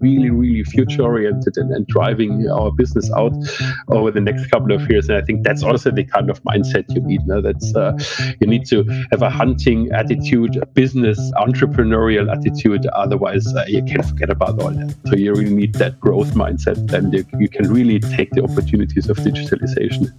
really, really future oriented and, and driving our business out over the next couple of years. And I think that's also the kind of mindset you need. That's uh, you need to have a hunting attitude, a business entrepreneurial attitude. Otherwise, uh, you can forget about all that. So you really need that growth mindset, and you, you can really take the opportunities of digitalization.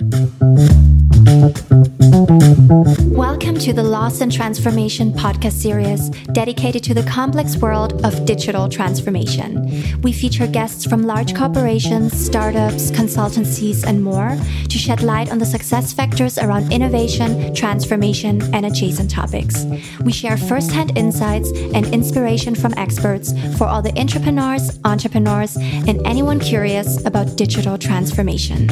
Welcome to the Lost in Transformation podcast series dedicated to the complex world of digital transformation. We feature guests from large corporations, startups, consultancies, and more to shed light on the success factors around innovation, transformation, and adjacent topics. We share firsthand insights and inspiration from experts for all the entrepreneurs, entrepreneurs, and anyone curious about digital transformation.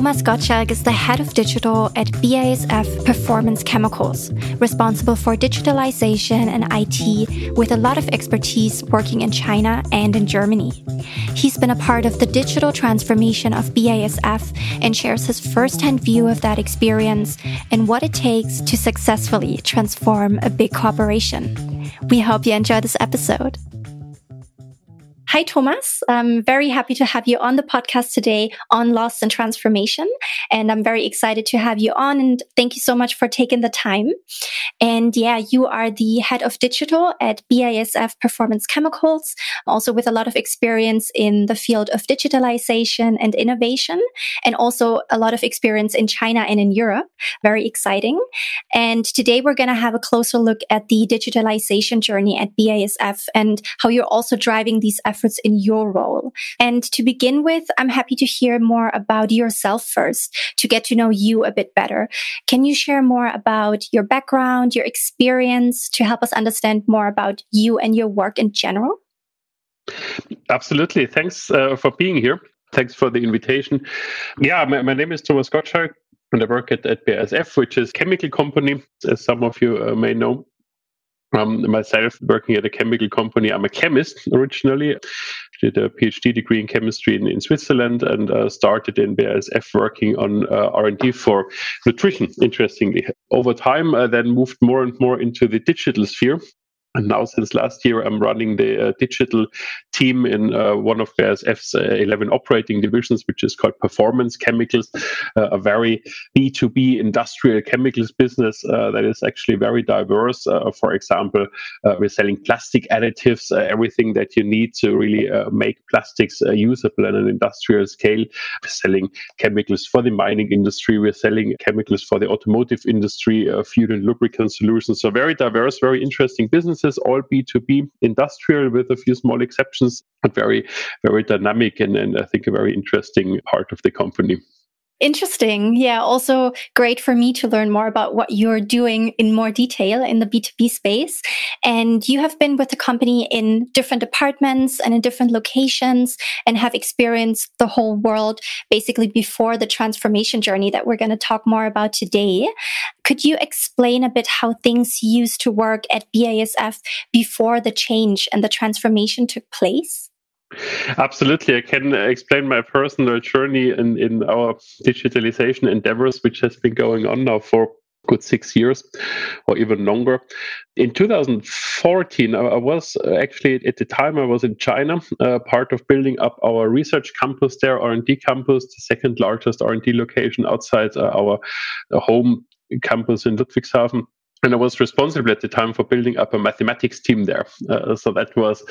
Thomas Gottschalk is the head of digital at BASF Performance Chemicals, responsible for digitalization and IT with a lot of expertise working in China and in Germany. He's been a part of the digital transformation of BASF and shares his firsthand view of that experience and what it takes to successfully transform a big corporation. We hope you enjoy this episode. Hi, Thomas. I'm very happy to have you on the podcast today on Lost in Transformation. And I'm very excited to have you on. And thank you so much for taking the time. And yeah, you are the head of digital at BASF Performance Chemicals, also with a lot of experience in the field of digitalization and innovation, and also a lot of experience in China and in Europe. Very exciting. And today we're going to have a closer look at the digitalization journey at BASF and how you're also driving these efforts efforts in your role. And to begin with, I'm happy to hear more about yourself first to get to know you a bit better. Can you share more about your background, your experience to help us understand more about you and your work in general? Absolutely. Thanks uh, for being here. Thanks for the invitation. Yeah, my, my name is Thomas Gottschalk and I work at, at BASF, which is chemical company, as some of you uh, may know. Um, myself working at a chemical company. I'm a chemist originally. Did a PhD degree in chemistry in, in Switzerland and uh, started in BASF working on uh, R&D for nutrition. Interestingly, over time, I then moved more and more into the digital sphere and now, since last year, I'm running the uh, digital team in uh, one of BASF's uh, 11 operating divisions, which is called Performance Chemicals, uh, a very B2B industrial chemicals business uh, that is actually very diverse. Uh, for example, we're selling plastic additives, everything that you need to really make plastics usable on an industrial scale. We're selling chemicals for the mining industry, we're selling chemicals for the automotive industry, fuel and lubricant solutions. So, very diverse, very interesting business businesses, all B2B industrial with a few small exceptions, but very, very dynamic and, and I think a very interesting part of the company. Interesting. Yeah. Also great for me to learn more about what you're doing in more detail in the B2B space. And you have been with the company in different departments and in different locations and have experienced the whole world basically before the transformation journey that we're going to talk more about today. Could you explain a bit how things used to work at BASF before the change and the transformation took place? Absolutely. I can explain my personal journey in, in our digitalization endeavors, which has been going on now for good six years or even longer. In 2014, I was actually at the time I was in China, uh, part of building up our research campus there, R&D campus, the second largest R&D location outside uh, our uh, home campus in Ludwigshafen and I was responsible at the time for building up a mathematics team there. Uh, so that was,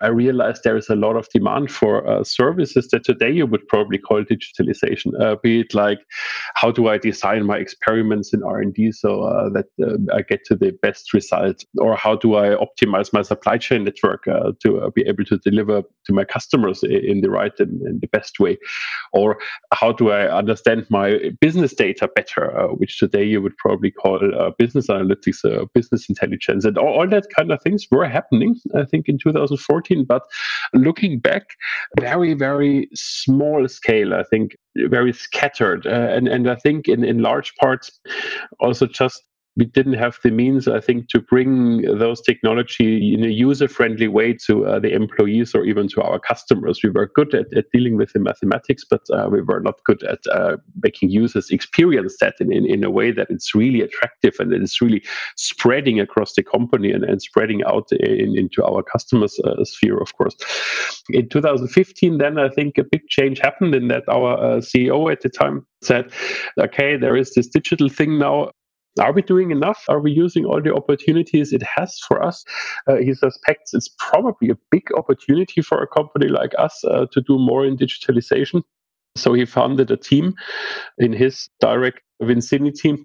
I realized there is a lot of demand for uh, services that today you would probably call digitalization. Uh, be it like, how do I design my experiments in R and D so uh, that uh, I get to the best result, or how do I optimize my supply chain network uh, to be able to deliver to my customers in the right and, and, the best way, or how do I understand my business data better, which today you would probably call business analytics analytics, uh, business intelligence, and all, all, that kind of things were happening, I think, in 2014. But looking back, very, very small scale, I think, very scattered. Uh, and, and I think in, in large parts, also just we didn't have the means, I think, to bring those technology in a user friendly way to uh, the employees or even to our customers. We were good at, at dealing with the mathematics, but uh, we were not good at uh, making users experience that in, in, in, a way that it's really attractive and it's really spreading across the company and, and spreading out in, into our customers' uh, sphere, of course. In 2015, then I think a big change happened in that our uh, CEO at the time said, okay, there is this digital thing now are we doing enough? Are we using all the opportunities it has for us? Uh, he suspects it's probably a big opportunity for a company like us uh, to do more in digitalization. So he founded a team in his direct Vicinity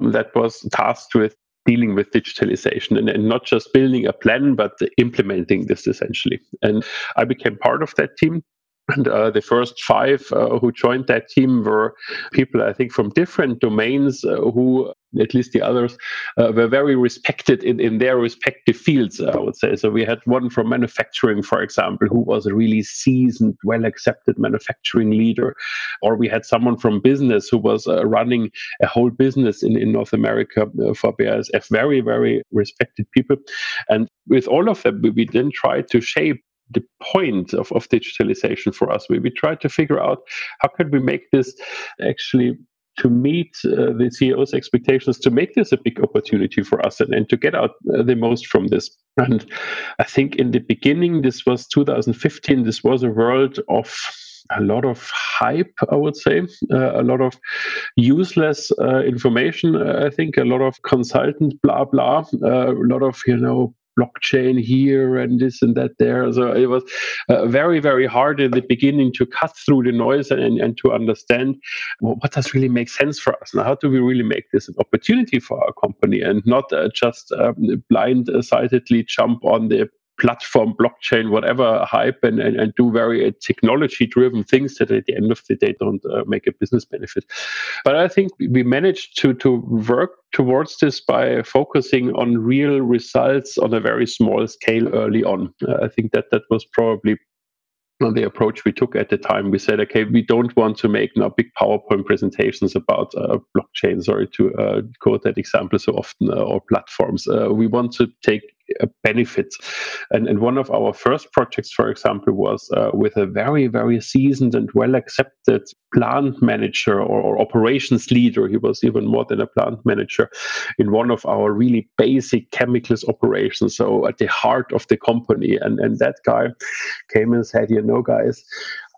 that was tasked with dealing with digitalization and, and, not just building a plan, but implementing this essentially. And I became part of that team. And uh, the first five uh, who joined that team were people, I think, from different domains uh, who, at least the others, uh, were very respected in, in their respective fields, I would say. So we had one from manufacturing, for example, who was a really seasoned, well accepted manufacturing leader. Or we had someone from business who was uh, running a whole business in, in North America uh, for BASF. Very, very respected people. And with all of them, we, we then tried to shape the point of, of digitalization for us. We, we tried to figure out how could we make this actually to meet uh, the CEO's expectations to make this a big opportunity for us and, and to get out uh, the most from this. And I think in the beginning, this was 2015, this was a world of a lot of hype, I would say, uh, a lot of useless uh, information. Uh, I think a lot of consultant blah blah, uh, a lot of you know blockchain here and this and that there. So it was uh, very, very hard in the beginning to cut through the noise and, and to understand well, what does really make sense for us. Now, how do we really make this an opportunity for our company and not uh, just um, blindsidedly jump on the platform, blockchain, whatever hype, and, and, and do very uh, technology driven things that at the end of the day don't uh, make a business benefit. But I think we managed to, to work towards this by focusing on real results on a very small scale early on. Uh, I think that that was probably the approach we took at the time. We said, okay, we don't want to make now big PowerPoint presentations about uh, blockchain, sorry to uh, quote that example so often, uh, or platforms. Uh, we want to take benefits. And, and one of our first projects, for example, was uh, with a very, very seasoned and well accepted plant manager or, or, operations leader. He was even more than a plant manager in one of our really basic chemicals operations. So at the heart of the company. And, and that guy came and said, you know, guys,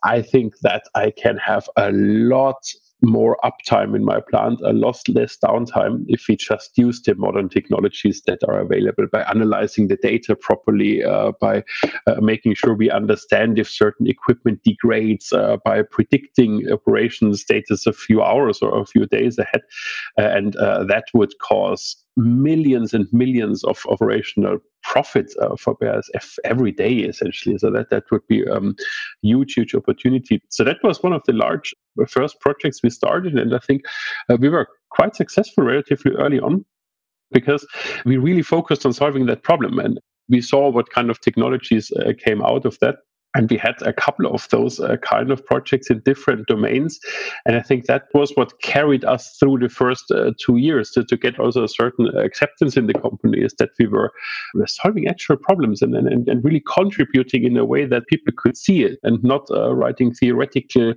I think that I can have a lot more uptime in my plant, a lot less downtime if we just use the modern technologies that are available by analyzing the data properly, uh, by uh, making sure we understand if certain equipment degrades, uh, by predicting operation status a few hours or a few days ahead. Uh, and uh, that would cause millions and millions of operational profits uh, for BASF every day, essentially. So that that would be um, huge, huge opportunity. So that was one of the large uh, first projects we started, and I think uh, we were quite successful relatively early on because we really focused on solving that problem and we saw what kind of technologies uh, came out of that and we had a couple of those uh, kind of projects in different domains. And i think that was what carried us through the first uh, two years to, to get also a certain acceptance in the company is that we were solving actual problems and, and, and really contributing in a way that people could see it and not uh, writing theoretical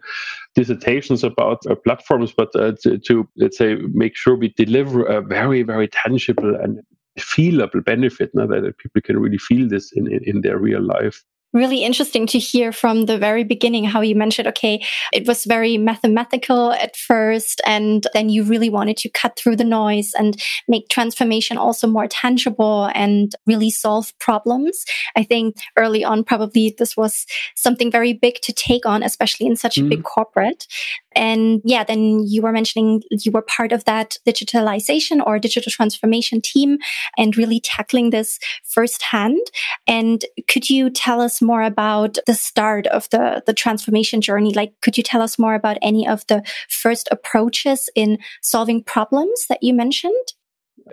dissertations about uh, platforms but uh, to, to, let's say make sure we deliver a very very tangible and feelable benefit now that people can really feel this in, in, in their real life really interesting to hear from the very beginning how you mentioned, okay, it was very mathematical at first, and then you really wanted to cut through the noise and make transformation also more tangible and really solve problems. I think early on, probably this was something very big to take on, especially in such mm. a big mm-hmm. corporate. And yeah, then you were mentioning you were part of that digitalization or digital transformation team and really tackling this firsthand. And could you tell us more about the start of the, the transformation journey? Like, could you tell us more about any of the first approaches in solving problems that you mentioned?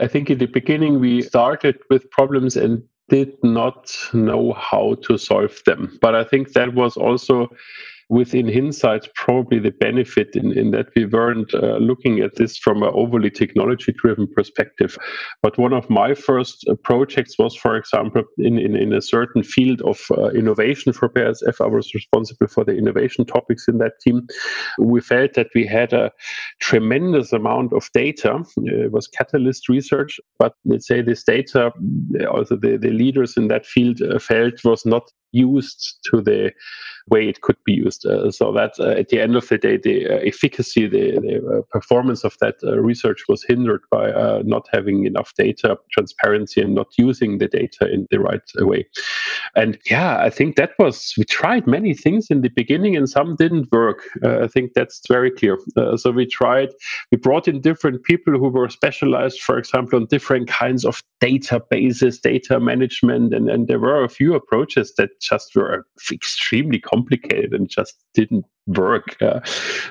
I think in the beginning, we started with problems and did not know how to solve them. But I think that was also within hindsight, probably the benefit in, in that we weren't uh, looking at this from an overly technology driven perspective. But one of my first uh, projects was, for example, in, in, in a certain field of uh, innovation for BASF. I was responsible for the innovation topics in that team. We felt that we had a tremendous amount of data. It was catalyst research, but let's say this data, also the, the leaders in that field uh, felt was not used to the way it could be used. Uh, so that uh, at the end of the day, the uh, efficacy, the, the uh, performance of that uh, research was hindered by uh, not having enough data, transparency, and not using the data in the right way. And yeah, I think that was, we tried many things in the beginning and some didn't work. I think that's very clear. so we tried, we brought in different people who were specialized, for example, on different kinds of databases, data management, and, and there were a few approaches that just were extremely complicated and just didn't work.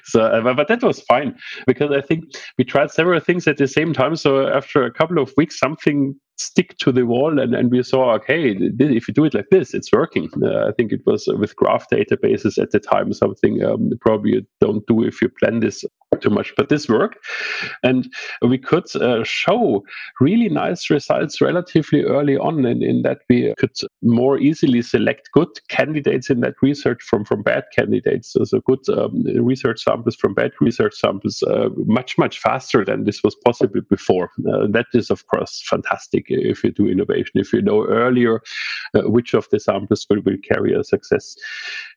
So, uh, but that was fine because I think we tried several things at the same time. So after a couple of weeks, something stick to the wall and, and we saw okay if you do it like this it's working uh, i think it was with graph databases at the time something um, probably you don't do if you plan this too much but this worked. And we could uh, show really nice results relatively early on in, in that we could more easily select good candidates in that research from from bad candidates. So, so good um, research samples from bad research samples uh, much much faster than this was possible before. Uh, that is of course fantastic if you do innovation, if you know earlier uh, which of the samples will, will carry a success.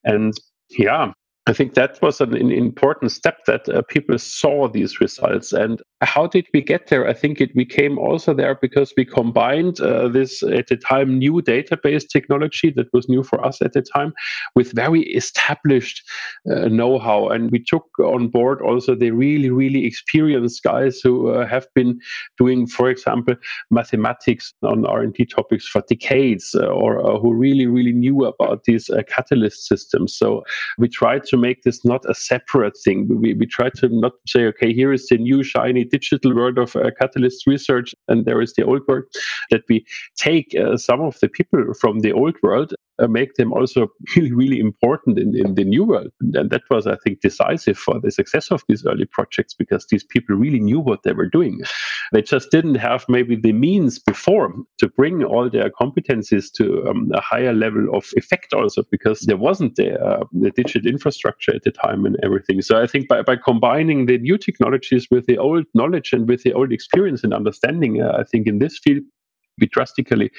And yeah, I think that was an, an important step that uh, people saw these results. And how did we get there? I think it, we came also there because we combined uh, this at the time new database technology that was new for us at the time with very established uh, know-how, and we took on board also the really really experienced guys who uh, have been doing, for example, mathematics on R&D topics for decades, uh, or uh, who really really knew about these catalyst systems. So we tried to make this not a separate thing. We, we try to not say, okay, here is the new shiny digital world of uh, catalyst research, and there is the old world. That we take uh, some of the people from the old world make them also really, really important in, in the new world. And that was, I think, decisive for the success of these early projects because these people really knew what they were doing. They just didn't have maybe the means before to bring all their competencies to um, a higher level of effect also because there wasn't the, uh, the digital infrastructure at the time and everything. So I think by, by combining the new technologies with the old knowledge and with the old experience and understanding, uh, I think in this field, we drastically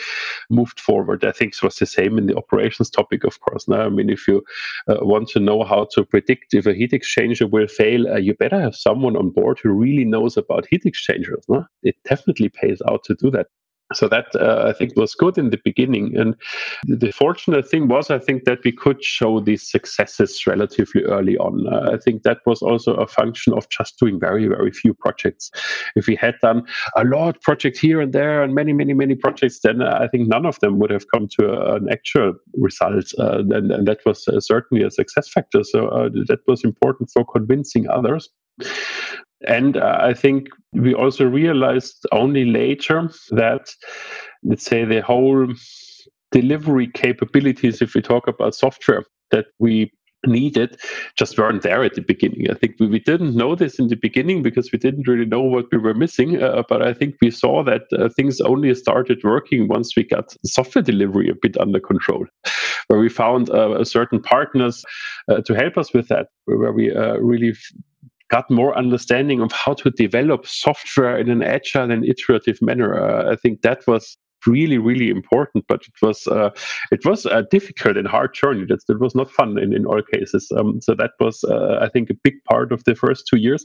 moved forward. I think it was the same in the operations topic, of course. Now, I mean, if you uh, want to know how to predict if a heat exchanger will fail, uh, you better have someone on board who really knows about heat exchangers. No? It definitely pays out to do that so that uh, I think was good in the beginning. And the fortunate thing was, I think, that we could show these successes relatively early on. Uh, I think that was also a function of just doing very, very few projects. If we had done a lot of projects here and there and many, many, many projects, then uh, I think none of them would have come to a, an actual result. Uh, and, and, that was uh, certainly a success factor. So uh, that was important for convincing others. And uh, I think we also realized only later that, let's say, the whole delivery capabilities, if we talk about software, that we needed just weren't there at the beginning. I think we, we didn't know this in the beginning because we didn't really know what we were missing. Uh, but I think we saw that uh, things only started working once we got software delivery a bit under control, where we found uh, certain partners uh, to help us with that, where we uh, really got more understanding of how to develop software in an agile and iterative manner. Uh, I think that was really really important but it was uh, it was a difficult and hard journey. That was not fun in, in all cases. Um, so that was uh, i think a big part of the first two years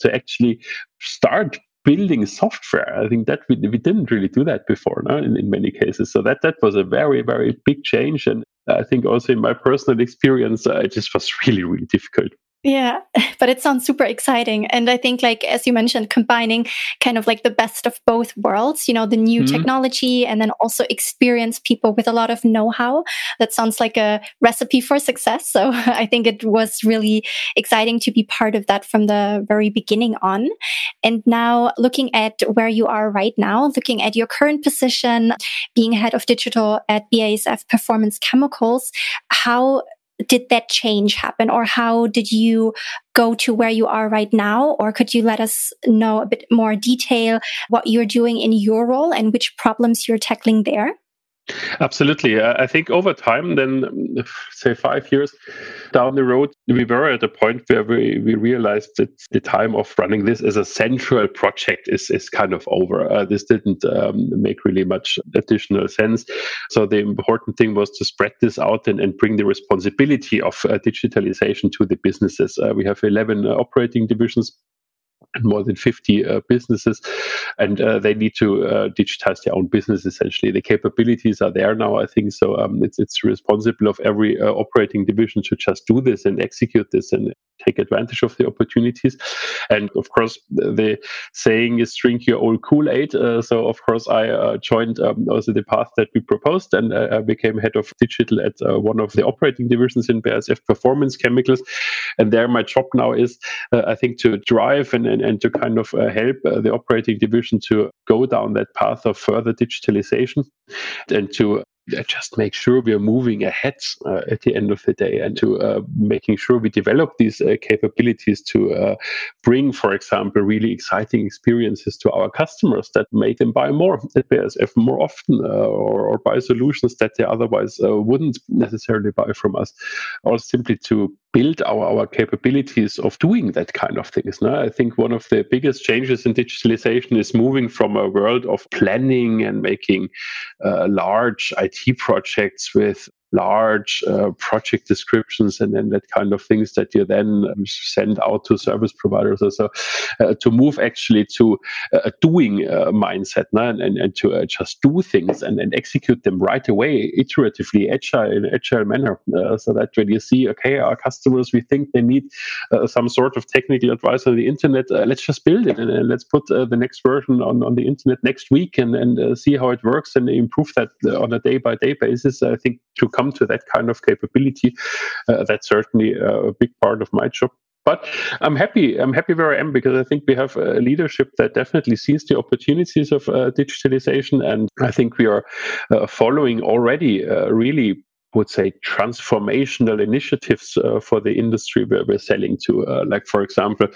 to actually start building software. I think that we, we didn't really do that before no? in, in many cases. So that that was a very very big change. And i think also in my personal experience uh, it just was really really difficult yeah, but it sounds super exciting. And I think, like, as you mentioned, combining kind of like the best of both worlds, you know, the new mm-hmm. technology and then also experienced people with a lot of know how. That sounds like a recipe for success. So I think it was really exciting to be part of that from the very beginning on. And now looking at where you are right now, looking at your current position, being head of digital at BASF Performance Chemicals, how did that change happen or how did you go to where you are right now? Or could you let us know a bit more detail what you're doing in your role and which problems you're tackling there? Absolutely. I think over time, then say five years down the road, we were at a point where we, we realized that the time of running this as a central project is, is kind of over. Uh, this didn't um, make really much additional sense. So the important thing was to spread this out and, and bring the responsibility of uh, digitalization to the businesses. Uh, we have 11 uh, operating divisions more than 50 uh, businesses, and uh, they need to uh, digitize their own business. Essentially, the capabilities are there now. I think so. Um, it's it's responsible of every uh, operating division to just do this and execute this and take advantage of the opportunities. And of course, the saying is drink your old Kool Aid. Uh, so of course, I uh, joined um, also the path that we proposed, and I became head of digital at one of the operating divisions in BASF Performance Chemicals. And there, my job now is, I think, to drive and, and and to kind of uh, help uh, the operating division to go down that path of further digitalization and to just make sure we are moving ahead uh, at the end of the day and to uh, making sure we develop these uh, capabilities to uh, bring, for example, really exciting experiences to our customers that make them buy more at BASF more often uh, or, or, buy solutions that they otherwise uh, wouldn't necessarily buy from us, or simply to build our, our capabilities of doing that kind of things. No? I think one of the biggest changes in digitalization is moving from a world of planning and making uh, large IT IT projects with large uh, project descriptions and then that kind of things that you then um, send out to service providers. Or so uh, to move actually to a doing uh, mindset and, and, and, to uh, just do things and, and execute them right away iteratively agile in agile manner uh, so that when you see okay our customers we think they need some sort of technical advice on the internet let's just build it and, and let's put the next version on, on the internet next week and, and see how it works and improve that on a day by day basis I think to come come to that kind of capability. Uh, that's certainly a big part of my job. But I'm happy. I'm happy where I am because I think we have a leadership that definitely sees the opportunities of uh, digitalization, and I think we are uh, following already uh, really would say transformational initiatives uh, for the industry where we're selling to. Uh, like for example,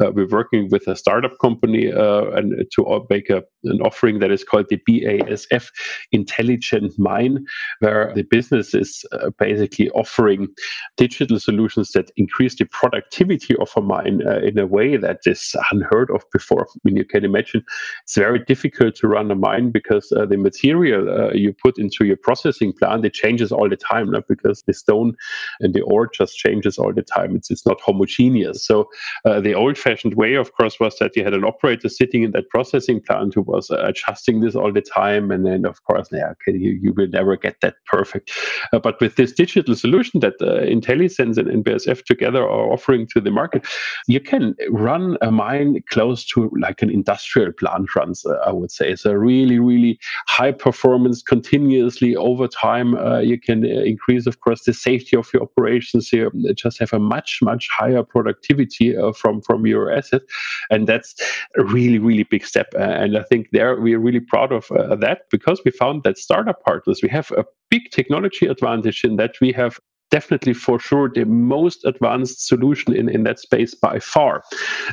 uh, we're working with a startup company uh, and to make a, an offering that is called the BASF Intelligent Mine, where the business is uh, basically offering digital solutions that increase the productivity of a mine uh, in a way that is unheard of before. I mean, you can imagine it's very difficult to run a mine because the material you put into your processing plant it changes all the time time, not because the stone and the ore just changes all the time. It's it's not homogeneous. So uh, the old-fashioned way, of course, was that you had an operator sitting in that processing plant who was uh, adjusting this all the time, and then of course, yeah, okay, you, you will never get that perfect. Uh, but with this digital solution that uh, IntelliSense and, BASF together are offering to the market, you can run a mine close to like an industrial plant runs. Uh, I would say so. Really, really high performance, continuously over time. Uh, you can increase, of course, the safety of your operations. You just have a much, much higher productivity uh, from from your asset, and that's a really, really big step. and I think there we are really proud of uh, that because we found that startup partners we have a big technology advantage in that we have definitely for sure the most advanced solution in, in that space by far.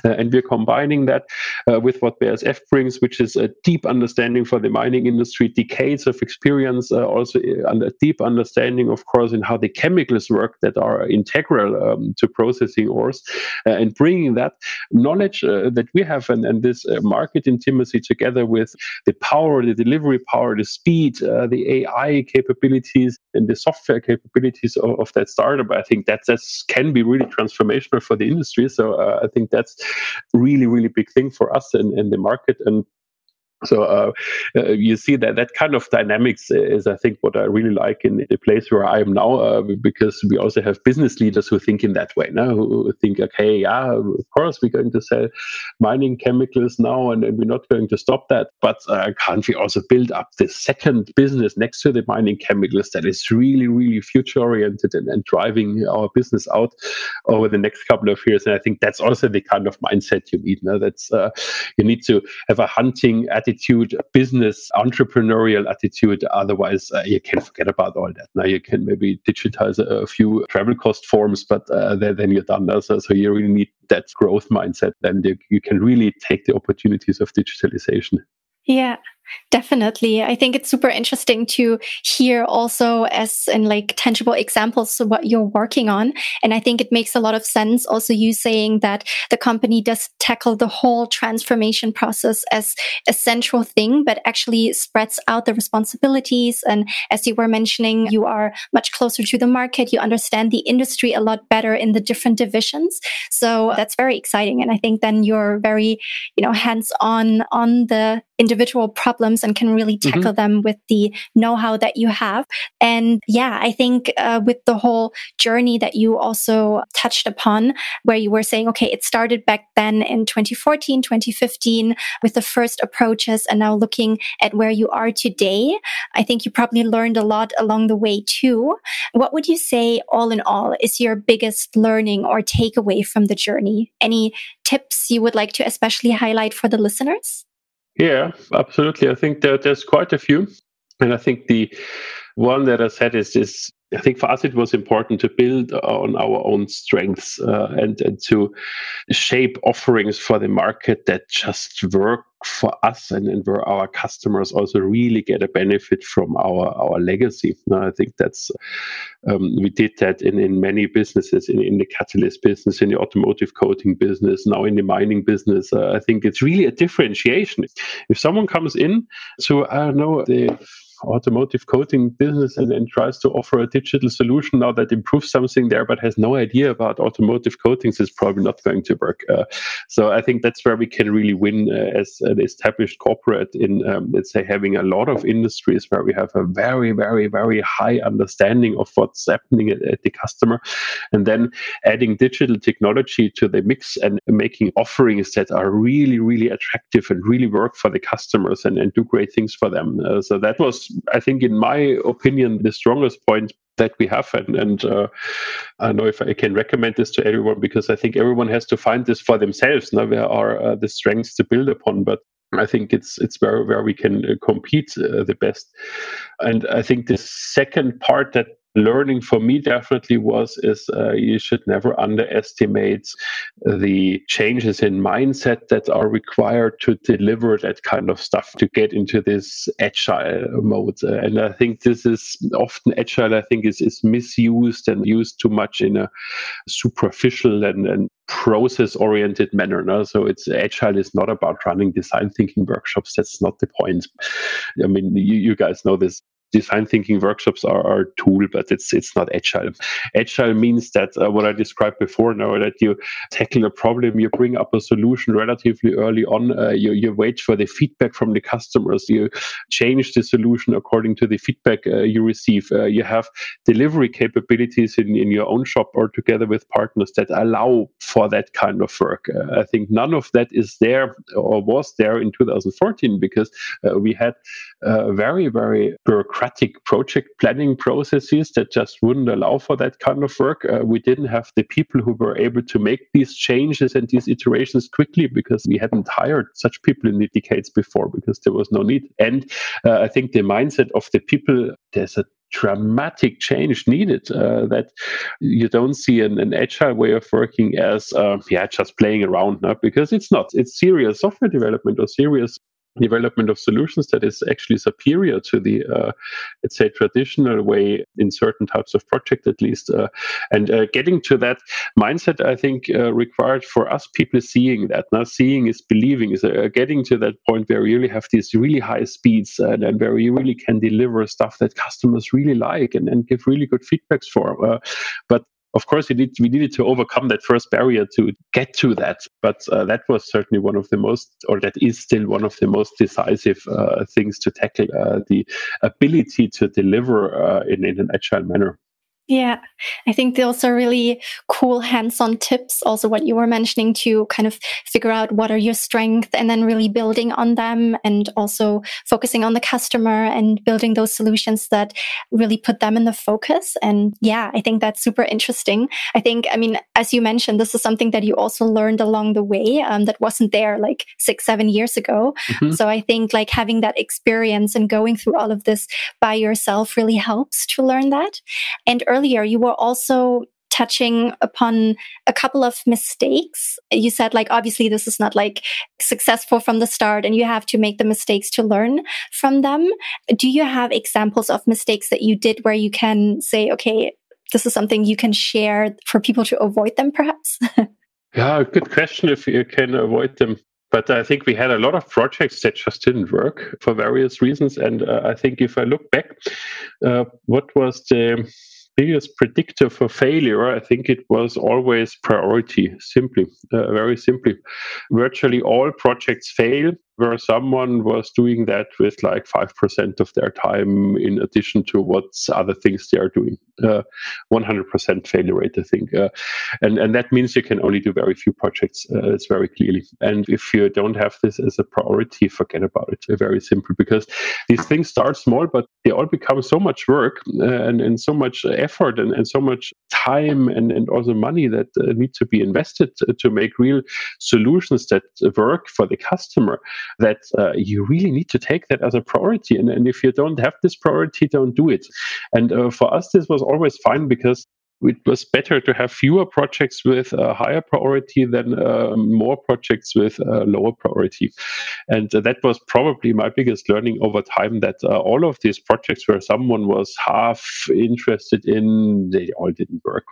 Uh, and we're combining that uh, with what BASF brings, which is a deep understanding for the mining industry, decades of experience, uh, also uh, a deep understanding, of course, in how the chemicals work that are integral um, to processing ores, uh, and bringing that knowledge uh, that we have and, and this market intimacy together with the power, the delivery power, the speed, the AI capabilities, and the software capabilities of, of that startup. I think that that can be really transformational for the industry. So uh, I think that's really really big thing for us in, in the market and so uh, uh, you see that that kind of dynamics is, I think, what I really like in the place where I am now, uh, because we also have business leaders who think in that way, now who think, okay, yeah, of course we're going to sell mining chemicals now, and, and we're not going to stop that, but uh, can't we also build up the second business next to the mining chemicals that is really, really future oriented and, and driving our business out over the next couple of years? And I think that's also the kind of mindset you need. Now that's uh, you need to have a hunting at attitude, business, entrepreneurial attitude. Otherwise, uh, you can forget about all that. Now you can maybe digitize a, a few travel cost forms, but uh, then, then, you're done. So, so you really need that growth mindset. Then you, you can really take the opportunities of digitalization. Yeah. Definitely. I think it's super interesting to hear also as in like tangible examples of what you're working on. And I think it makes a lot of sense also you saying that the company does tackle the whole transformation process as a central thing, but actually spreads out the responsibilities. And as you were mentioning, you are much closer to the market. You understand the industry a lot better in the different divisions. So that's very exciting. And I think then you're very, you know, hands on on the individual problems and can really mm-hmm. tackle mm-hmm. them with the know-how that you have. And yeah, I think uh, with the whole journey that you also touched upon, where you were saying, okay, it started back then in 2014, 2015 with the first approaches and now looking at where you are today. I think you probably learned a lot along the way too. What would you say all in all is your biggest learning or takeaway from the journey? Any tips you would like to especially highlight for the listeners? Yeah, absolutely. I think there, there's quite a few. And I think the one that I said is this I think for us it was important to build on our own strengths uh, and, and to shape offerings for the market that just work for us and, and where our customers also really get a benefit from our, our legacy. Now, I think that's um, we did that in, in many businesses, in, in the catalyst business, in the automotive coating business, now in the mining business. Uh, I think it's really a differentiation. If someone comes in to I don't know the automotive coating business and, and tries to offer a digital solution now that improves something there, but has no idea about automotive coatings, is probably not going to work. Uh, so I think that's where we can really win uh, as an established corporate in, um, let's say, having a lot of industries where we have a very, very, very high understanding of what's happening at, at the customer, and then adding digital technology to the mix and making offerings that are really, really attractive and really work for the customers and, and do great things for them. Uh, so that was I think, in my opinion, the strongest point that we have. And, and uh, I know if I can recommend this to everyone because I think everyone has to find this for themselves. Now, where are uh, the strengths to build upon? But I think it's it's where where we can uh, compete uh, the best. And I think the second part that learning for me definitely was is uh, you should never underestimate the changes in mindset that are required to deliver that kind of stuff to get into this agile mode. Uh, and i think this is often agile i think is, is misused and used too much in a superficial and, and process oriented manner no? so it's agile is not about running design thinking workshops. That's not the point. I mean you, you guys know this design thinking workshops are, a tool, but it's it's not agile. Agile means that uh, what I described before now that you tackle a problem, you bring up a solution relatively early on, uh, you, you wait for the feedback from the customers, you change the solution according to the feedback uh, you receive. Uh, you have delivery capabilities in, in your own shop or together with partners that allow for that kind of work. Uh, I think none of that is there or was there in 2014 because uh, we had very, very bureaucratic bureaucratic project planning processes that just wouldn't allow for that kind of work. Uh, we didn't have the people who were able to make these changes and these iterations quickly because we hadn't hired such people in the decades before because there was no need. And uh, I think the mindset of the people, there's a dramatic change needed uh, that you don't see an, an, agile way of working as uh, yeah just playing around now because it's not it's serious software development or serious development of solutions that is actually superior to the uh, let's say traditional way in certain types of project at least uh, and uh, getting to that mindset i think uh, required for us people seeing that now seeing is believing is uh, getting to that point where you really have these really high speeds and, and where you really can deliver stuff that customers really like and, and give really good feedbacks for uh, but of course, we, need, we needed to overcome that first barrier to get to that. But uh, that was certainly one of the most, or that is still one of the most decisive uh, things to tackle uh, the ability to deliver uh, in, in an agile manner. Yeah, I think those are really cool hands on tips. Also, what you were mentioning to kind of figure out what are your strengths and then really building on them and also focusing on the customer and building those solutions that really put them in the focus. And yeah, I think that's super interesting. I think, I mean, as you mentioned, this is something that you also learned along the way um, that wasn't there like six, seven years ago. Mm-hmm. So I think like having that experience and going through all of this by yourself really helps to learn that. And earlier, you were also touching upon a couple of mistakes. You said, like, obviously, this is not like successful from the start and you have to make the mistakes to learn from them. Do you have examples of mistakes that you did where you can say, okay, this is something you can share for people to avoid them, perhaps? yeah, good question if you can avoid them. But I think we had a lot of projects that just didn't work for various reasons. And uh, I think if I look back, uh, what was the biggest predictor for failure, I think it was always priority, simply, uh, very simply. Virtually all projects fail where someone was doing that with like 5% of their time in addition to what's other things they are doing. Uh, 100% failure rate, I think. Uh, and, and that means you can only do very few projects. Uh, it's very clearly. And if you don't have this as a priority, forget about it. very simple because these things start small, but they all become so much work uh, and, and so much effort and, and so much time and, and also money that uh, need to be invested to make real solutions that work for the customer that uh, you really need to take that as a priority. And, and if you don't have this priority, don't do it. And uh, for us, this was always fine because it was better to have fewer projects with a higher priority than uh, more projects with a lower priority. And uh, that was probably my biggest learning over time that uh, all of these projects where someone was half interested in, they all didn't work.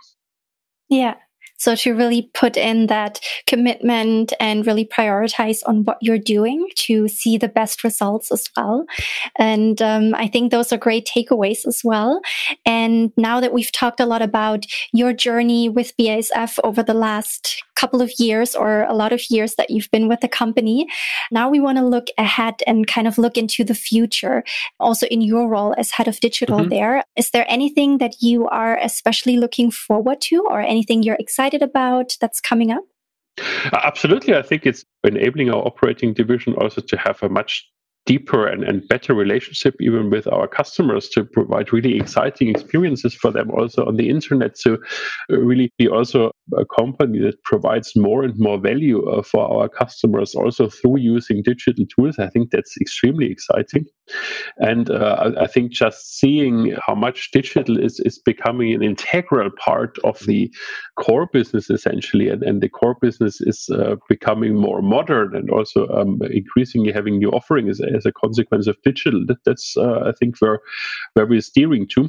Yeah. So to really put in that commitment and really prioritize on what you're doing to see the best results as well. And um, I think those are great takeaways as well. And now that we've talked a lot about your journey with BASF over the last couple of years or a lot of years that you've been with the company, now we want to look ahead and kind of look into the future. Also in your role as head of digital mm-hmm. there, is there anything that you are especially looking forward to or anything you're excited about that's coming up? Absolutely. I think it's enabling our operating division also to have a much deeper and, and better relationship even with our customers to provide really exciting experiences for them also on the internet to really be also a company that provides more and more value uh, for our customers also through using digital tools i think that's extremely exciting and uh, I, I think just seeing how much digital is, is becoming an integral part of the core business essentially and, and the core business is uh, becoming more modern and also um, increasingly having new offerings as as, a consequence of digital. That, that's uh, I think where where we're steering to.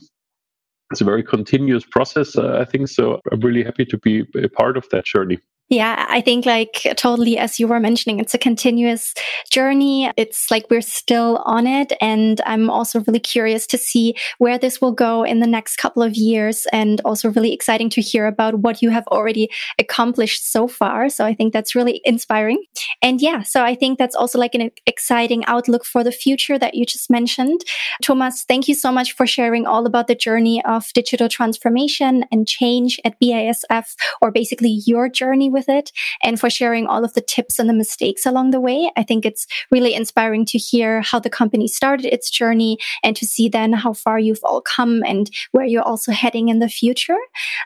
It's a very continuous process, uh, I think. So I'm really happy to be a part of that journey. Yeah, I think like totally as you were mentioning, it's a continuous journey. It's like we're still on it. And I'm also really curious to see where this will go in the next couple of years and also really exciting to hear about what you have already accomplished so far. So I think that's really inspiring. And yeah, so I think that's also like an exciting outlook for the future that you just mentioned. Thomas, thank you so much for sharing all about the journey of digital transformation and change at BASF or basically your journey with it and for sharing all of the tips and the mistakes along the way. I think it's really inspiring to hear how the company started its journey and to see then how far you've all come and where you're also heading in the future.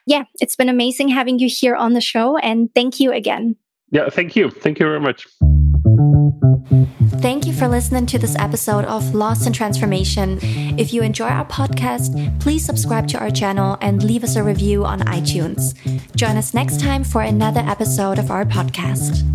Yeah, it's been amazing having you here on the show and thank you again. Yeah, thank you. Thank you very much for listening to this episode of Lost in Transformation. If you enjoy our podcast, please subscribe to our channel and leave us a review on iTunes. Join us next time for another episode of our podcast.